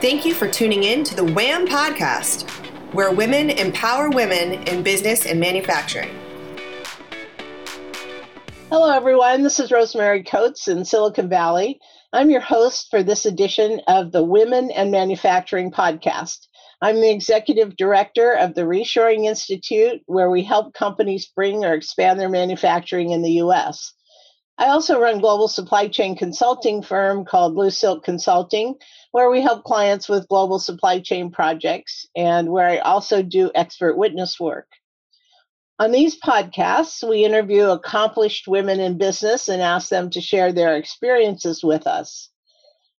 Thank you for tuning in to the WHAM podcast, where women empower women in business and manufacturing. Hello, everyone. This is Rosemary Coates in Silicon Valley. I'm your host for this edition of the Women and Manufacturing podcast. I'm the executive director of the Reshoring Institute, where we help companies bring or expand their manufacturing in the U.S. I also run global supply chain consulting firm called Blue Silk Consulting, where we help clients with global supply chain projects and where I also do expert witness work. On these podcasts, we interview accomplished women in business and ask them to share their experiences with us.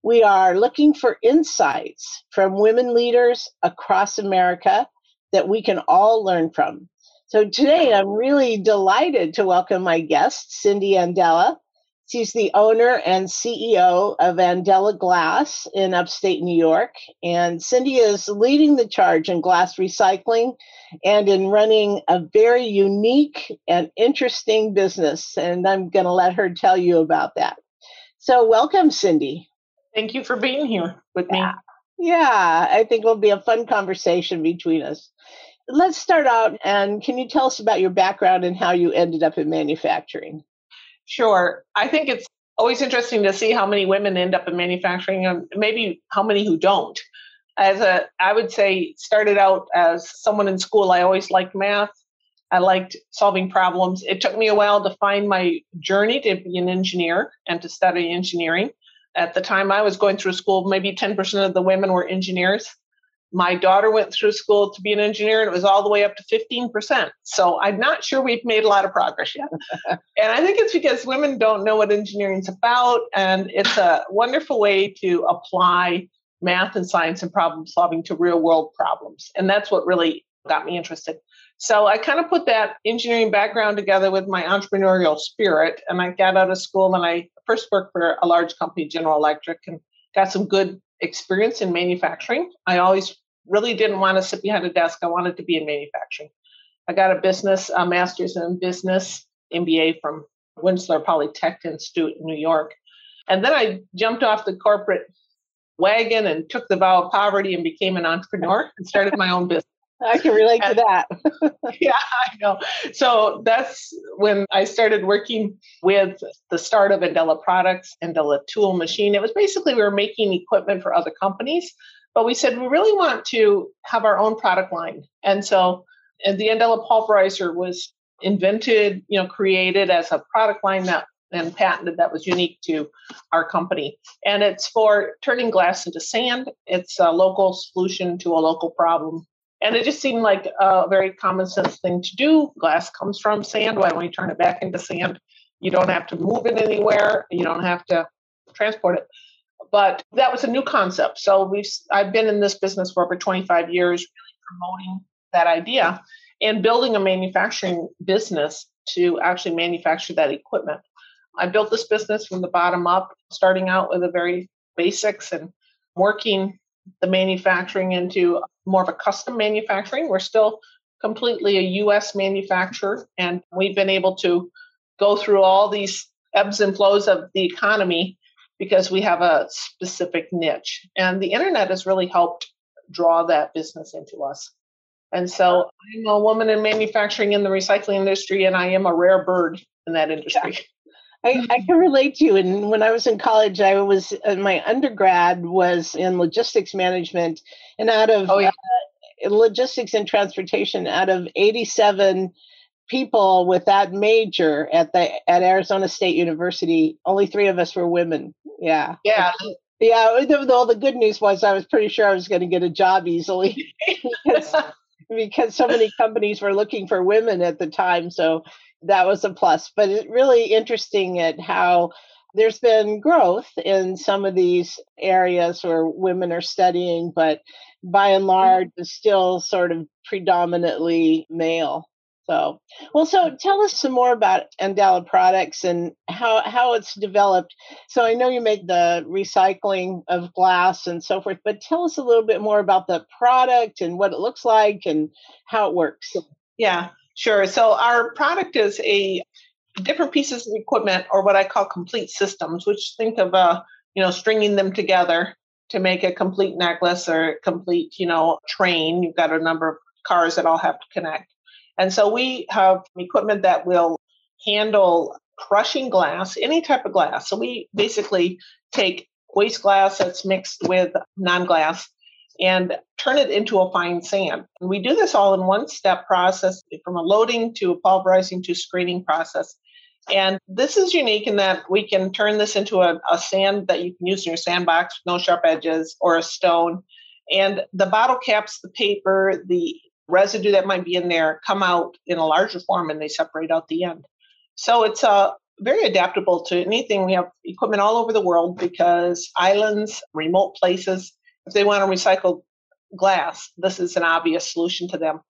We are looking for insights from women leaders across America that we can all learn from. So today I'm really delighted to welcome my guest, Cindy Andela. She's the owner and CEO of Andela Glass in upstate New York. And Cindy is leading the charge in glass recycling and in running a very unique and interesting business. And I'm going to let her tell you about that. So, welcome, Cindy. Thank you for being here with yeah. me. Yeah, I think it'll be a fun conversation between us. Let's start out and can you tell us about your background and how you ended up in manufacturing? Sure. I think it's always interesting to see how many women end up in manufacturing and maybe how many who don't. As a I would say started out as someone in school I always liked math. I liked solving problems. It took me a while to find my journey to be an engineer and to study engineering at the time I was going through school, maybe 10% of the women were engineers. My daughter went through school to be an engineer, and it was all the way up to 15%. So I'm not sure we've made a lot of progress yet. and I think it's because women don't know what engineering is about, and it's a wonderful way to apply math and science and problem solving to real world problems. And that's what really got me interested. So I kind of put that engineering background together with my entrepreneurial spirit. And I got out of school and I first worked for a large company, General Electric, and got some good experience in manufacturing. I always really didn't want to sit behind a desk. I wanted to be in manufacturing. I got a business, a master's in business MBA from Rensselaer Polytech Institute in New York. And then I jumped off the corporate wagon and took the vow of poverty and became an entrepreneur and started my own business. I can relate to that. yeah, I know. So that's when I started working with the start of Andela Products, Andela Tool Machine. It was basically we were making equipment for other companies, but we said we really want to have our own product line. And so and the Andela pulverizer was invented, you know, created as a product line that and patented that was unique to our company. And it's for turning glass into sand. It's a local solution to a local problem and it just seemed like a very common sense thing to do. Glass comes from sand. Why don't we turn it back into sand? You don't have to move it anywhere. You don't have to transport it. But that was a new concept. So we've I've been in this business for over 25 years, really promoting that idea and building a manufacturing business to actually manufacture that equipment. I built this business from the bottom up, starting out with the very basics and working the manufacturing into more of a custom manufacturing. We're still completely a US manufacturer, and we've been able to go through all these ebbs and flows of the economy because we have a specific niche. And the internet has really helped draw that business into us. And so I'm a woman in manufacturing in the recycling industry, and I am a rare bird in that industry. I, I, can relate to you. And when I was in college, I was uh, my undergrad was in logistics management, and out of oh, yeah. uh, logistics and transportation, out of eighty-seven people with that major at the at Arizona State University, only three of us were women. Yeah, yeah. Yeah, all the good news was I was pretty sure I was going to get a job easily because, so many companies were looking for women at the time. So that was a plus. But it's really interesting at how there's been growth in some of these areas where women are studying, but by and mm-hmm. large, it's still sort of predominantly male. So, well, so tell us some more about Andela products and how, how it's developed. So, I know you make the recycling of glass and so forth, but tell us a little bit more about the product and what it looks like and how it works. Yeah. Sure. So our product is a different pieces of equipment or what I call complete systems, which think of uh, you know, stringing them together to make a complete necklace or a complete, you know, train. You've got a number of cars that all have to connect. And so we have equipment that will handle crushing glass, any type of glass. So we basically take waste glass that's mixed with non glass and turn it into a fine sand. And we do this all in one step process from a loading to a pulverizing to screening process. And this is unique in that we can turn this into a, a sand that you can use in your sandbox with no sharp edges or a stone. And the bottle caps, the paper, the residue that might be in there come out in a larger form and they separate out the end. So it's uh, very adaptable to anything. We have equipment all over the world because islands, remote places, if they want to recycle glass, this is an obvious solution to them.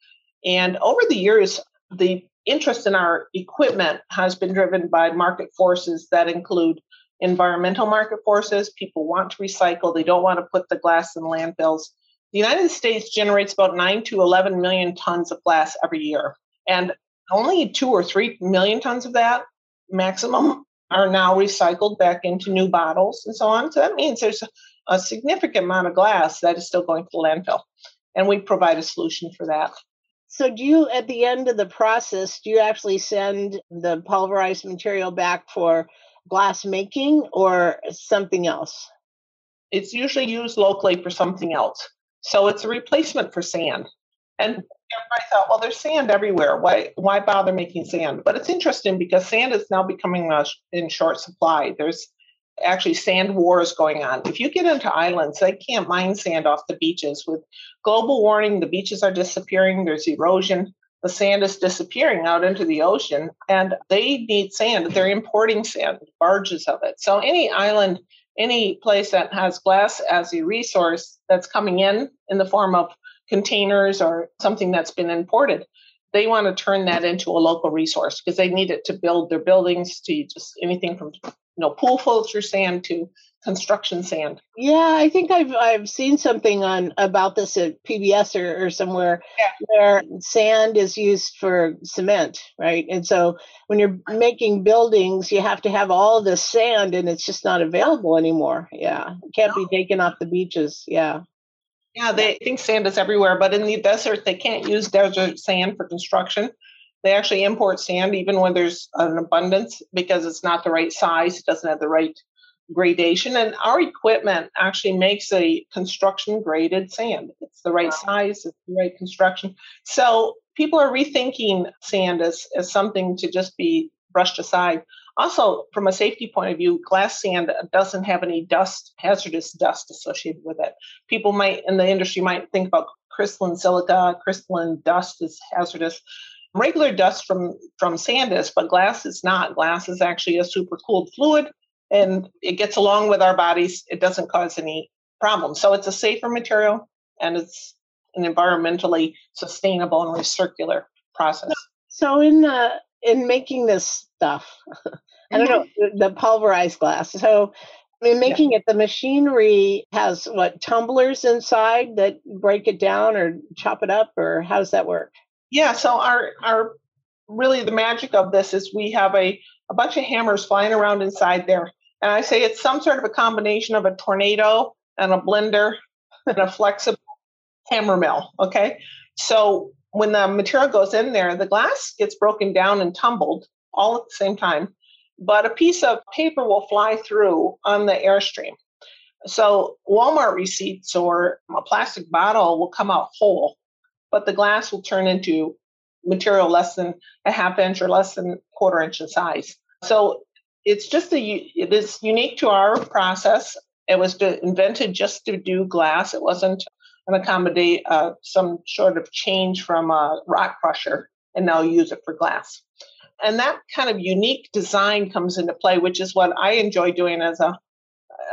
And over the years, the interest in our equipment has been driven by market forces that include environmental market forces. People want to recycle, they don't want to put the glass in landfills. The United States generates about 9 to 11 million tons of glass every year. And only 2 or 3 million tons of that maximum are now recycled back into new bottles and so on. So that means there's a significant amount of glass that is still going to the landfill. And we provide a solution for that. So, do you, at the end of the process, do you actually send the pulverized material back for glass making or something else? It's usually used locally for something else. So, it's a replacement for sand. And I thought, well, there's sand everywhere. Why, why bother making sand? But it's interesting because sand is now becoming in short supply. There's actually sand wars going on. If you get into islands, they can't mine sand off the beaches. With global warming, the beaches are disappearing, there's erosion, the sand is disappearing out into the ocean, and they need sand. They're importing sand, barges of it. So any island, any place that has glass as a resource that's coming in in the form of containers or something that's been imported, they want to turn that into a local resource because they need it to build their buildings to just anything from you know pool filter sand to construction sand. Yeah, I think I've I've seen something on about this at PBS or, or somewhere yeah. where sand is used for cement, right? And so when you're making buildings, you have to have all this sand, and it's just not available anymore. Yeah, it can't no. be taken off the beaches. Yeah. Yeah, they think sand is everywhere, but in the desert, they can't use desert sand for construction. They actually import sand even when there's an abundance because it's not the right size, it doesn't have the right gradation. And our equipment actually makes a construction graded sand. It's the right wow. size, it's the right construction. So people are rethinking sand as, as something to just be brushed aside. Also, from a safety point of view, glass sand doesn't have any dust, hazardous dust associated with it. People might in the industry might think about crystalline silica, crystalline dust is hazardous regular dust from from sand is, but glass is not. Glass is actually a super cooled fluid, and it gets along with our bodies. It doesn't cause any problems. So it's a safer material, and it's an environmentally sustainable and recircular process. So in the in making this stuff, I don't know mm-hmm. the pulverized glass. So in making yeah. it, the machinery has what tumblers inside that break it down or chop it up, or how does that work? Yeah, so our our really the magic of this is we have a, a bunch of hammers flying around inside there. And I say it's some sort of a combination of a tornado and a blender and a flexible hammer mill. Okay. So when the material goes in there, the glass gets broken down and tumbled all at the same time, but a piece of paper will fly through on the airstream. So Walmart receipts or a plastic bottle will come out whole but the glass will turn into material less than a half inch or less than quarter inch in size. So it's just a it is unique to our process. It was invented just to do glass. It wasn't an accommodate uh, some sort of change from a rock crusher, and now use it for glass. And that kind of unique design comes into play, which is what I enjoy doing as a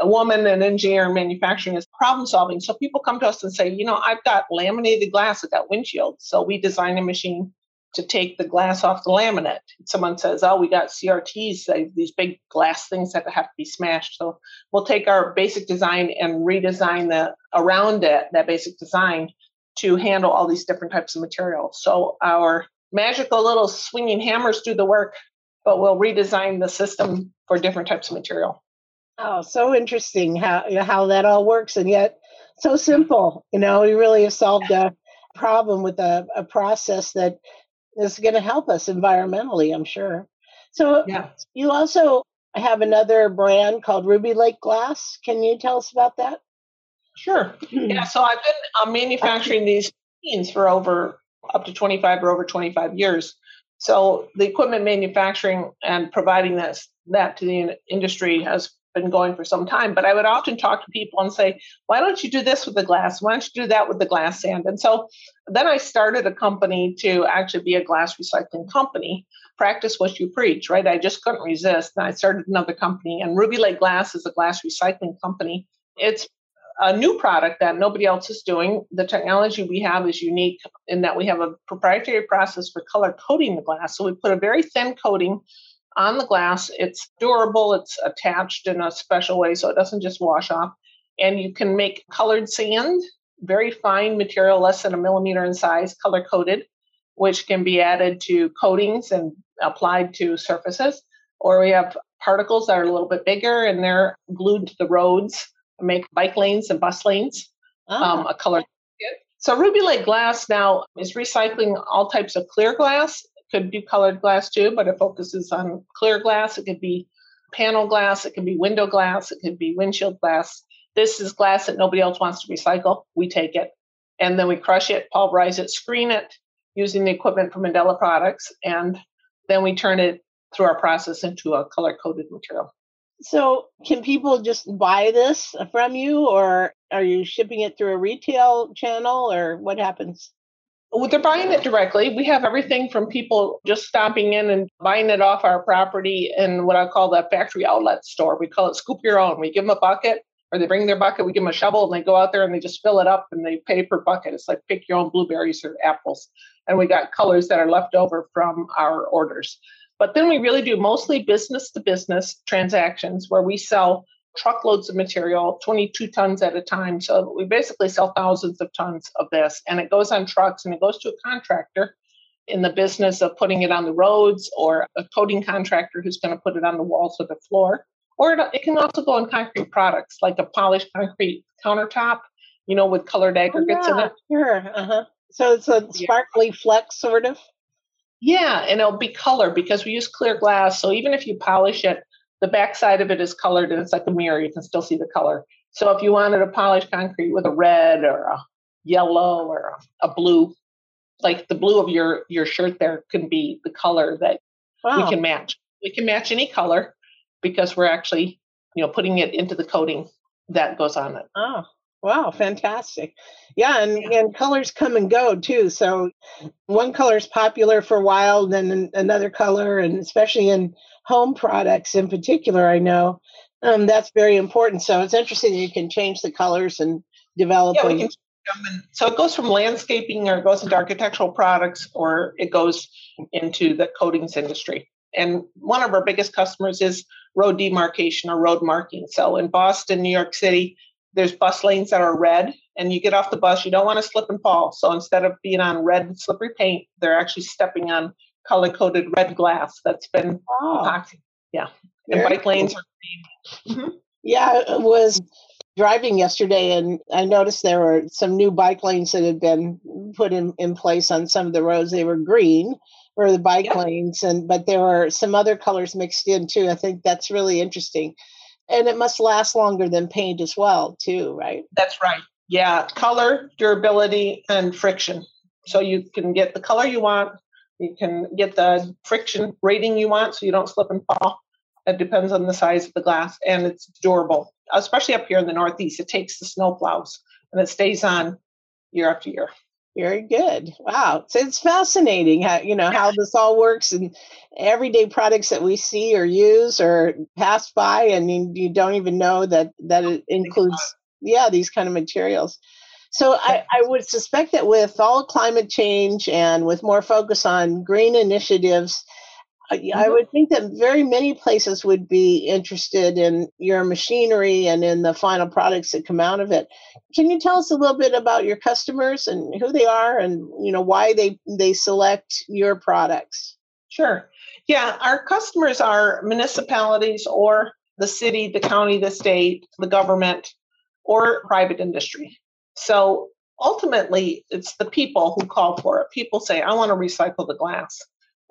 a woman, an engineer in manufacturing is problem solving. So people come to us and say, you know, I've got laminated glass, I've got windshield. So we design a machine to take the glass off the laminate. Someone says, oh, we got CRTs, these big glass things that have to be smashed. So we'll take our basic design and redesign the around it, that basic design to handle all these different types of materials. So our magical little swinging hammers do the work, but we'll redesign the system for different types of material. Oh, so interesting how how that all works, and yet so simple. You know, we really have solved a problem with a, a process that is going to help us environmentally. I'm sure. So, yeah. you also have another brand called Ruby Lake Glass. Can you tell us about that? Sure. yeah. So I've been uh, manufacturing these machines for over up to 25 or over 25 years. So the equipment manufacturing and providing this that to the industry has been going for some time. But I would often talk to people and say, why don't you do this with the glass? Why don't you do that with the glass sand? And so then I started a company to actually be a glass recycling company. Practice what you preach, right? I just couldn't resist. And I started another company, and Ruby Lake Glass is a glass recycling company. It's a new product that nobody else is doing. The technology we have is unique in that we have a proprietary process for color coating the glass. So we put a very thin coating on the glass. It's durable, it's attached in a special way so it doesn't just wash off. And you can make colored sand, very fine material, less than a millimeter in size, color coded, which can be added to coatings and applied to surfaces. Or we have particles that are a little bit bigger and they're glued to the roads, make bike lanes and bus lanes, oh. um, a color. So Ruby Lake Glass now is recycling all types of clear glass could be colored glass too, but it focuses on clear glass. It could be panel glass, it could be window glass, it could be windshield glass. This is glass that nobody else wants to recycle. We take it and then we crush it, pulverize it, screen it using the equipment from Andela Products, and then we turn it through our process into a color coded material. So, can people just buy this from you, or are you shipping it through a retail channel, or what happens? They're buying it directly. We have everything from people just stopping in and buying it off our property in what I call the factory outlet store. We call it scoop your own. We give them a bucket or they bring their bucket, we give them a shovel and they go out there and they just fill it up and they pay per bucket. It's like pick your own blueberries or apples. And we got colors that are left over from our orders. But then we really do mostly business to business transactions where we sell truckloads of material, 22 tons at a time. So we basically sell thousands of tons of this, and it goes on trucks and it goes to a contractor in the business of putting it on the roads or a coating contractor who's going to put it on the walls or the floor. Or it, it can also go in concrete products like a polished concrete countertop, you know, with colored aggregates oh, yeah, in it. Sure. Uh-huh. So it's a sparkly yeah. flecks sort of? Yeah, and it'll be color because we use clear glass. So even if you polish it, the back side of it is colored and it's like a mirror. You can still see the color. So if you wanted a polished concrete with a red or a yellow or a, a blue, like the blue of your your shirt there can be the color that wow. we can match. We can match any color because we're actually, you know, putting it into the coating that goes on it. Oh, wow, fantastic. Yeah, and, yeah. and colors come and go too. So one color is popular for a while, then another color, and especially in home products in particular, I know um, that's very important. So it's interesting you can change the colors and develop. Yeah, we can so it goes from landscaping or it goes into architectural products or it goes into the coatings industry. And one of our biggest customers is road demarcation or road marking. So in Boston, New York City, there's bus lanes that are red and you get off the bus, you don't want to slip and fall. So instead of being on red slippery paint, they're actually stepping on color coded red glass that's been oh. Yeah. And bike lanes are green. Mm-hmm. Yeah, I was driving yesterday and I noticed there were some new bike lanes that had been put in, in place on some of the roads. They were green for the bike yep. lanes and but there were some other colors mixed in too. I think that's really interesting. And it must last longer than paint as well, too, right? That's right. Yeah, color, durability, and friction. So you can get the color you want you can get the friction rating you want so you don't slip and fall. It depends on the size of the glass and it's durable, especially up here in the Northeast. It takes the snow plows and it stays on year after year. Very good. Wow. So it's fascinating how, you know, how this all works and everyday products that we see or use or pass by and you, you don't even know that, that it includes, yeah, these kind of materials. So I, I, would suspect that with all climate change and with more focus on green initiatives, mm-hmm. I would think that very many places would be interested in your machinery and in the final products that come out of it. Can you tell us a little bit about your customers and who they are and you know why they they select your products? Sure. Yeah, our customers are municipalities or the city, the county, the state, the government, or private industry. So ultimately, it's the people who call for it. People say, I want to recycle the glass.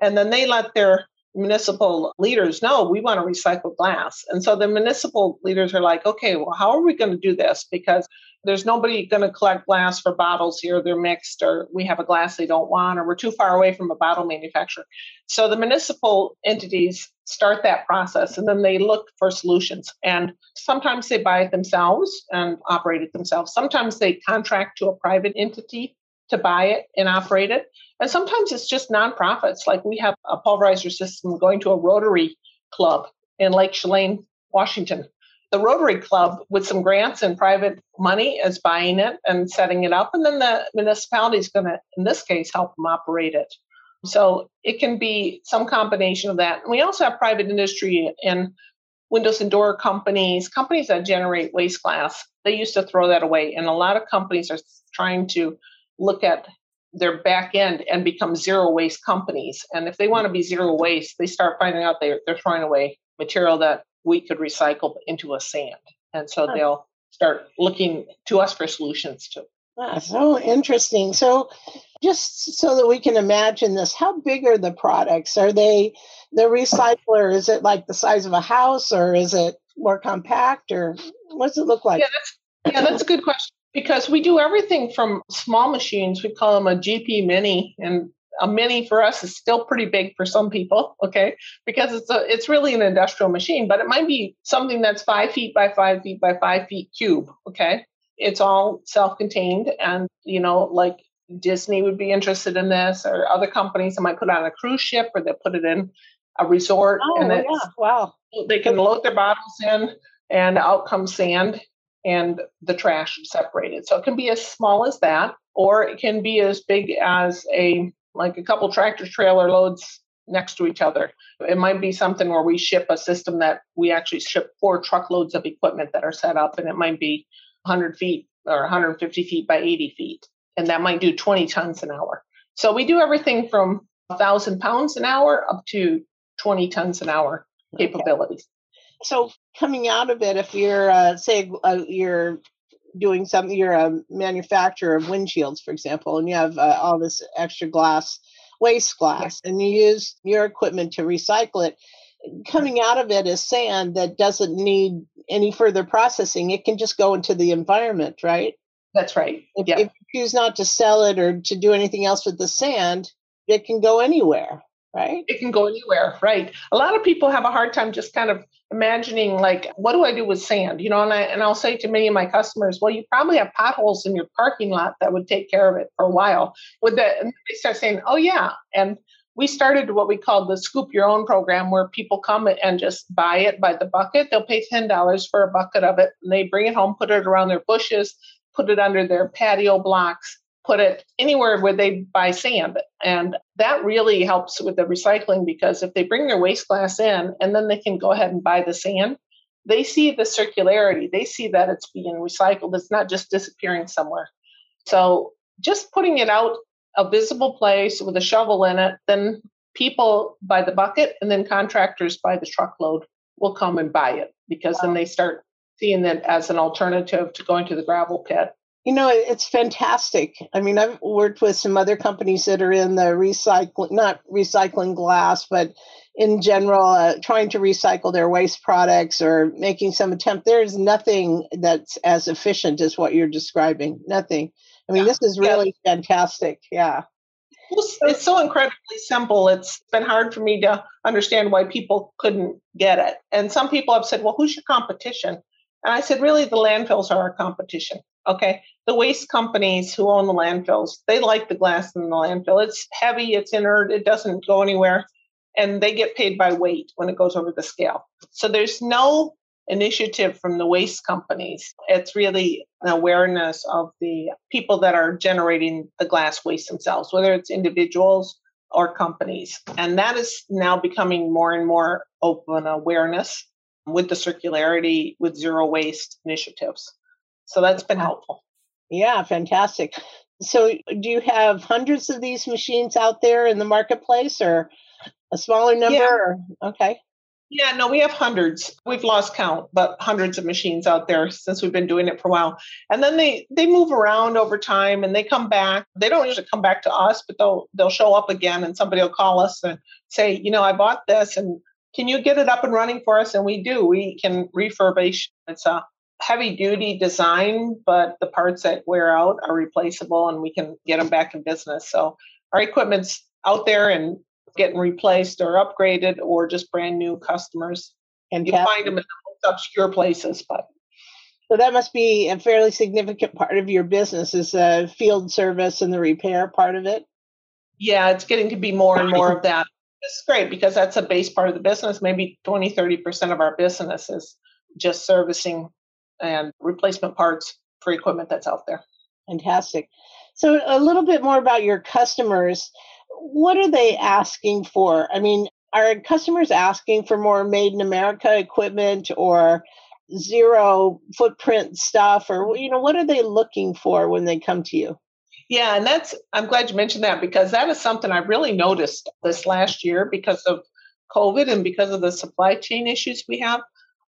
And then they let their municipal leaders know we want to recycle glass. And so the municipal leaders are like, okay, well, how are we going to do this? Because there's nobody going to collect glass for bottles here. They're mixed, or we have a glass they don't want, or we're too far away from a bottle manufacturer. So the municipal entities start that process and then they look for solutions. And sometimes they buy it themselves and operate it themselves. Sometimes they contract to a private entity to buy it and operate it. And sometimes it's just nonprofits. Like we have a pulverizer system going to a Rotary Club in Lake Chelan, Washington. The Rotary Club, with some grants and private money, is buying it and setting it up. And then the municipality is going to, in this case, help them operate it. So it can be some combination of that. And we also have private industry and windows and door companies, companies that generate waste glass. They used to throw that away. And a lot of companies are trying to look at their back end and become zero waste companies. And if they want to be zero waste, they start finding out they're, they're throwing away material that we could recycle into a sand. And so they'll start looking to us for solutions too. Ah, so interesting. So, just so that we can imagine this, how big are the products? Are they the recycler? Is it like the size of a house, or is it more compact, or what does it look like? Yeah, that's, yeah, that's a good question because we do everything from small machines. We call them a GP Mini, and a Mini for us is still pretty big for some people. Okay, because it's a it's really an industrial machine, but it might be something that's five feet by five feet by five feet cube. Okay, it's all self-contained, and you know, like Disney would be interested in this, or other companies that might put it on a cruise ship, or they put it in a resort, oh, and yeah, wow, they can load their bottles in, and out comes sand and the trash separated. So it can be as small as that, or it can be as big as a like a couple tractor trailer loads next to each other. It might be something where we ship a system that we actually ship four truckloads of equipment that are set up, and it might be 100 feet or 150 feet by 80 feet, and that might do 20 tons an hour. So we do everything from 1,000 pounds an hour up to 20 tons an hour capabilities. So coming out of it, if you're uh, say uh, you're doing something, you're a manufacturer of windshields, for example, and you have uh, all this extra glass, waste glass, and you use your equipment to recycle it. Coming out of it is sand that doesn't need any further processing. It can just go into the environment, right? That's right. If, yeah. if you choose not to sell it or to do anything else with the sand, it can go anywhere right? It can go anywhere, right? A lot of people have a hard time just kind of imagining like, what do I do with sand? You know, and I and I'll say to many of my customers, well, you probably have potholes in your parking lot that would take care of it for a while. With that, and they start saying, oh yeah, and we started what we called the scoop your own program where people come and just buy it by the bucket they'll pay $10 for a bucket of it and they bring it home put it around their bushes put it under their patio blocks put it anywhere where they buy sand. And that really helps with the recycling because if they bring their waste glass in and then they can go ahead and buy the sand, they see the circularity. They see that it's being recycled. It's not just disappearing somewhere. So just putting it out a visible place with a shovel in it, then people buy the bucket and then contractors buy the truckload will come and buy it because then they start seeing it as an alternative to going to the gravel pit you know, it's fantastic. I mean, I've worked with some other companies that are in the recycling, not recycling glass, but in general, uh, trying to recycle their waste products or making some attempt. There's nothing that's as efficient as what you're describing. Nothing. I mean, yeah. this is really yeah. fantastic. Yeah. It's so incredibly simple. It's been hard for me to understand why people couldn't get it. And some people have said, well, who's your competition? And I said, really, the landfills are our competition. Okay. The waste companies who own the landfills, they like the glass in the landfill. It's heavy, it's inert, it doesn't go anywhere. And they get paid by weight when it goes over the scale. So there's no initiative from the waste companies. It's really an awareness of the people that are generating the glass waste themselves, whether it's individuals or companies. And that is now becoming more and more open awareness with the circularity with zero waste initiatives. So that's been helpful. Yeah, fantastic. So, do you have hundreds of these machines out there in the marketplace or a smaller number? Yeah. Or, okay. Yeah, no, we have hundreds. We've lost count, but hundreds of machines out there since we've been doing it for a while. And then they they move around over time and they come back. They don't usually come back to us, but they'll they'll show up again and somebody will call us and say, you know, I bought this and can you get it up and running for us? And we do. We can refurbish. It's a heavy duty design, but the parts that wear out are replaceable and we can get them back in business. So our equipment's out there and getting replaced or upgraded or just brand new customers. And you find them in the most obscure places, but so that must be a fairly significant part of your business is the field service and the repair part of it. Yeah, it's getting to be more and more of that. It's great because that's a base part of the business. Maybe 20, 30% of our business is just servicing and replacement parts for equipment that's out there. Fantastic. So, a little bit more about your customers what are they asking for? I mean, are customers asking for more made in America equipment or zero footprint stuff or you know what are they looking for when they come to you? Yeah, and that's I'm glad you mentioned that because that is something I really noticed this last year because of COVID and because of the supply chain issues we have.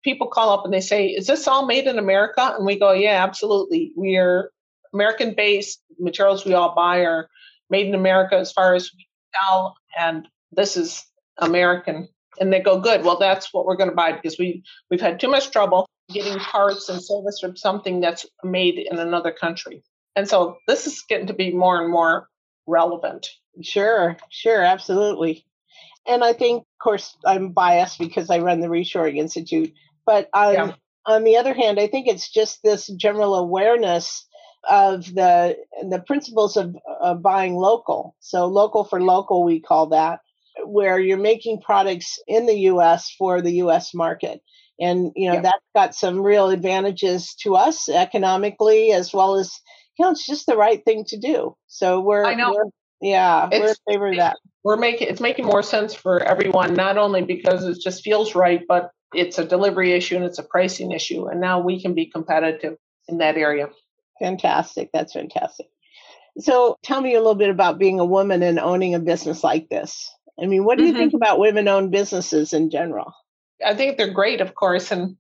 People call up and they say, "Is this all made in America?" And we go, "Yeah, absolutely. We are American based materials we all buy are made in America as far as we tell, and this is American. And they go, good. Well, that's what we're going to buy because we we've had too much trouble getting parts and service from something that's made in another country. And so this is getting to be more and more relevant. Sure, sure, absolutely. And I think, of course, I'm biased because I run the Reshoring Institute. But um, yeah. on the other hand, I think it's just this general awareness of the the principles of, of buying local. So local for local, we call that, where you're making products in the U.S. for the U.S. market, and you know yep. that's got some real advantages to us economically as well as you know it's just the right thing to do. So we're, I know. We're, yeah, it's, we're in favor of that. We're making it's making more sense for everyone, not only because it just feels right, but it's a delivery issue and it's a pricing issue, and now we can be competitive in that area. Fantastic. That's fantastic. So tell me a little bit about being a woman and owning a business like this. I mean, what do you mm-hmm. think about women owned businesses in general? I think they're great, of course, and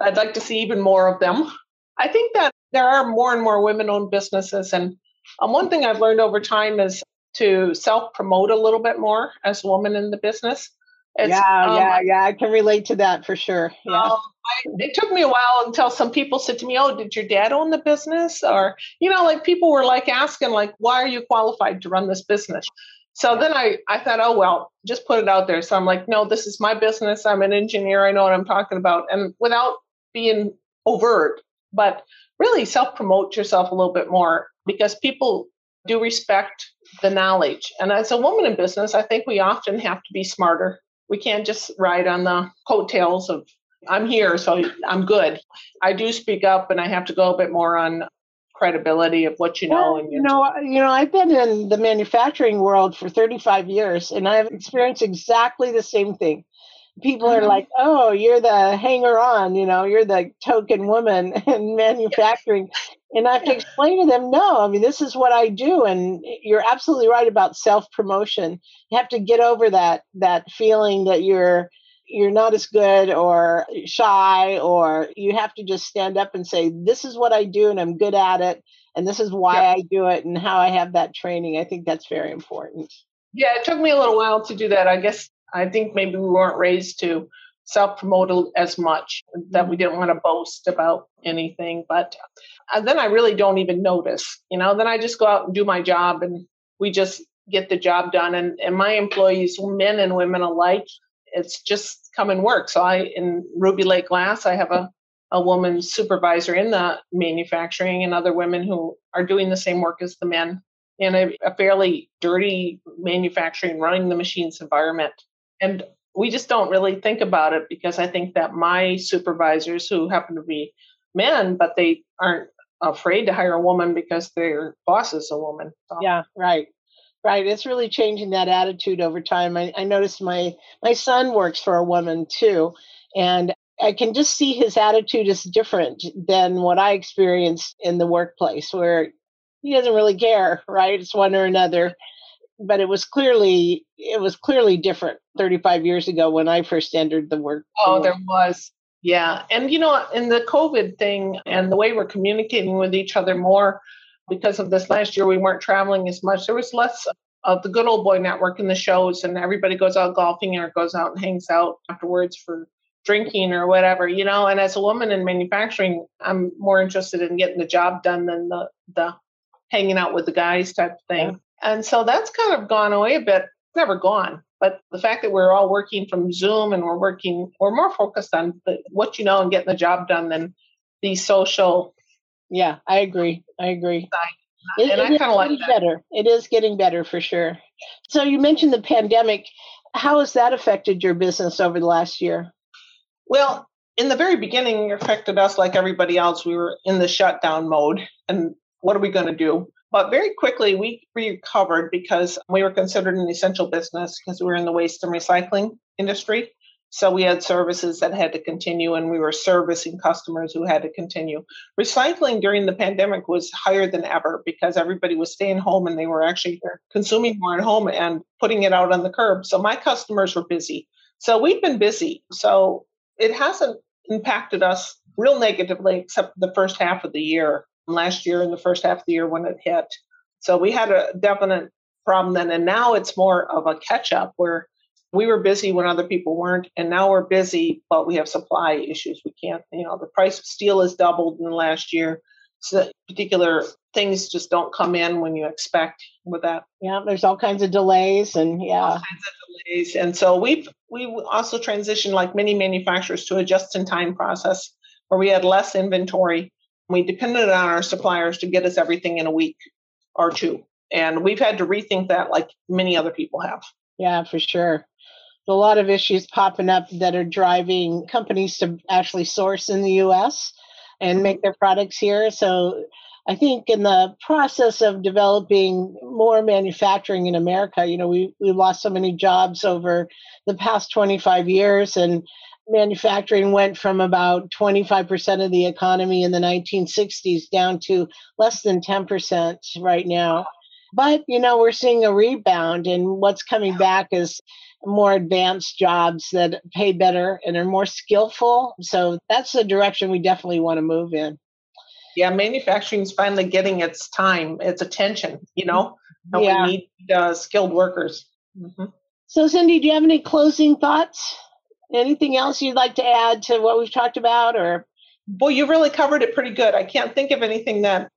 I'd like to see even more of them. I think that there are more and more women owned businesses. And um, one thing I've learned over time is to self promote a little bit more as a woman in the business. It's, yeah, um, yeah, yeah. I can relate to that for sure. Yeah. Um, I, it took me a while until some people said to me, "Oh, did your dad own the business?" Or you know, like people were like asking, like, "Why are you qualified to run this business?" So then I, I thought, oh well, just put it out there. So I'm like, no, this is my business. I'm an engineer. I know what I'm talking about, and without being overt, but really self promote yourself a little bit more because people do respect the knowledge. And as a woman in business, I think we often have to be smarter we can't just ride on the coattails of I'm here, so I'm good. I do speak up, and I have to go a bit more on credibility of what you know. Well, you know, you know, I've been in the manufacturing world for 35 years, and I've experienced exactly the same thing. People mm-hmm. are like, "Oh, you're the hanger-on," you know, you're the token woman in manufacturing, and I have to explain to them, no, I mean, this is what I do. And you're absolutely right about self promotion. You have to get over that, that feeling that you're, you're not as good or shy, or you have to just stand up and say, this is what I do and I'm good at it. And this is why yeah. I do it and how I have that training. I think that's very important. Yeah, it took me a little while to do that. I guess I think maybe we weren't raised to self promote as much that we mm-hmm. didn't want to boast about anything. But uh, then I really don't even notice, you know, then I just go out and do my job and we just get the job done. And, and my employees, men and women alike, it's just come and work. So I, in Ruby Lake Glass, I have a, a woman supervisor in the manufacturing and other women who are doing the same work as the men in a, a fairly dirty manufacturing, running the machines environment. And we just don't really think about it because I think that my supervisors, who happen to be men, but they aren't afraid to hire a woman because their boss is a woman. So. Yeah, right. Right. It's really changing that attitude over time. I, I noticed my my son works for a woman too. And I can just see his attitude is different than what I experienced in the workplace where he doesn't really care, right? It's one or another but it was clearly it was clearly different 35 years ago when I first entered the work. Oh, there was. Yeah. And you know, in the COVID thing and the way we're communicating with each other more because of this last year we weren't traveling as much. There was less of the good old boy network in the shows and everybody goes out golfing or goes out and hangs out afterwards for drinking or whatever, you know. And as a woman in manufacturing, I'm more interested in getting the job done than the the hanging out with the guys type thing. And so that's kind of gone away a bit. Never gone, but the fact that we're all working from Zoom and we're working, we're more focused on the, what you know and getting the job done than the social. Yeah, I agree. I agree. It, and I kind of like that. better. It is getting better for sure. So you mentioned the pandemic. How has that affected your business over the last year? Well, in the very beginning, it affected us like everybody else. We were in the shutdown mode, and what are we going to do? But very quickly, we recovered because we were considered an essential business because we were in the waste and recycling industry. So we had services that had to continue, and we were servicing customers who had to continue. Recycling during the pandemic was higher than ever because everybody was staying home and they were actually consuming more at home and putting it out on the curb. So my customers were busy. So we've been busy. So it hasn't impacted us real negatively except the first half of the year last year in the first half of the year when it hit. So we had a definite problem then. And now it's more of a catch up where we were busy when other people weren't. And now we're busy, but we have supply issues. We can't, you know, the price of steel has doubled in the last year. So particular things just don't come in when you expect with that. Yeah, there's all kinds of delays and yeah. All kinds of delays. And so we've we also transitioned like many manufacturers to a just in time process where we had less inventory we depended on our suppliers to get us everything in a week or two. And we've had to rethink that like many other people have. Yeah, for sure. A lot of issues popping up that are driving companies to actually source in the US and make their products here. So I think in the process of developing more manufacturing in America, you know, we, we lost so many jobs over the past 25 years and manufacturing went from about 25% of the economy in the 1960s down to less than 10% right now. But, you know, we're seeing a rebound, and what's coming back is more advanced jobs that pay better and are more skillful. So that's the direction we definitely want to move in. Yeah, manufacturing is finally getting its time, its attention, you know, and yeah. we need uh, skilled workers. Mm-hmm. So, Cindy, do you have any closing thoughts? Anything else you'd like to add to what we've talked about or Boy, you really covered it pretty good. I can't think of anything that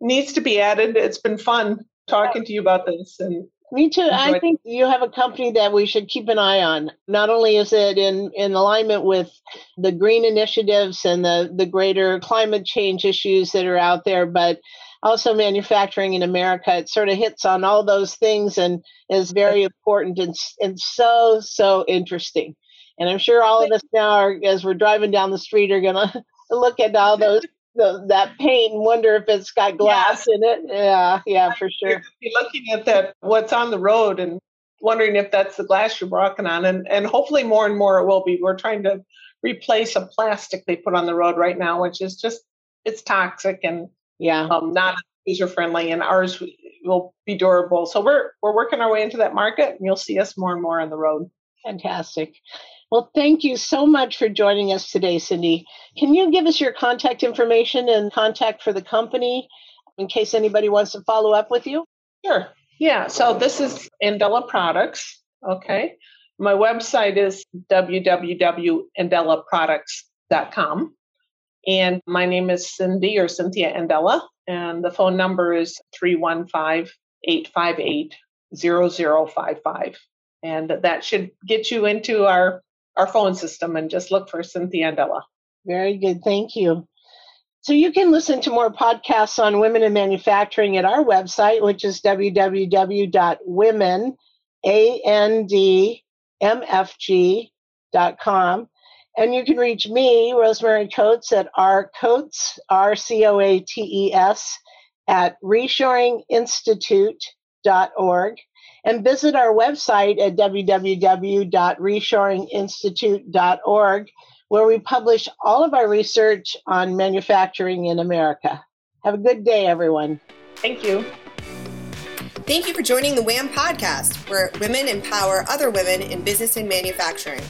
needs to be added. It's been fun talking to you about this and me too. I think you have a company that we should keep an eye on. Not only is it in, in alignment with the green initiatives and the, the greater climate change issues that are out there, but also manufacturing in America. It sort of hits on all those things and is very important and, and so, so interesting. And I'm sure all of us now, are, as we're driving down the street, are going to look at all those the, that paint and wonder if it's got glass in it. Yeah, yeah, for sure. You're looking at that what's on the road and wondering if that's the glass you're walking on, and and hopefully more and more it will be. We're trying to replace a plastic they put on the road right now, which is just it's toxic and yeah, um, not user friendly, and ours will be durable. So we're we're working our way into that market, and you'll see us more and more on the road. Fantastic. Well, thank you so much for joining us today, Cindy. Can you give us your contact information and contact for the company in case anybody wants to follow up with you? Sure. Yeah. So this is Andela Products. Okay. My website is www.andelaproducts.com. And my name is Cindy or Cynthia Andela. And the phone number is 315 858 0055 and that should get you into our our phone system and just look for Cynthia Andela. Very good. Thank you. So you can listen to more podcasts on women in manufacturing at our website, which is www.womenandmfg.com. And you can reach me, Rosemary Coates, at R Coates, R C O A T E S, at reshoringinstitute.org and visit our website at www.reshoringinstitute.org, where we publish all of our research on manufacturing in America. Have a good day, everyone. Thank you. Thank you for joining the WHAM podcast, where women empower other women in business and manufacturing.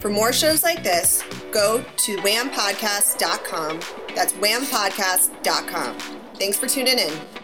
For more shows like this, go to whampodcast.com. That's whampodcast.com. Thanks for tuning in.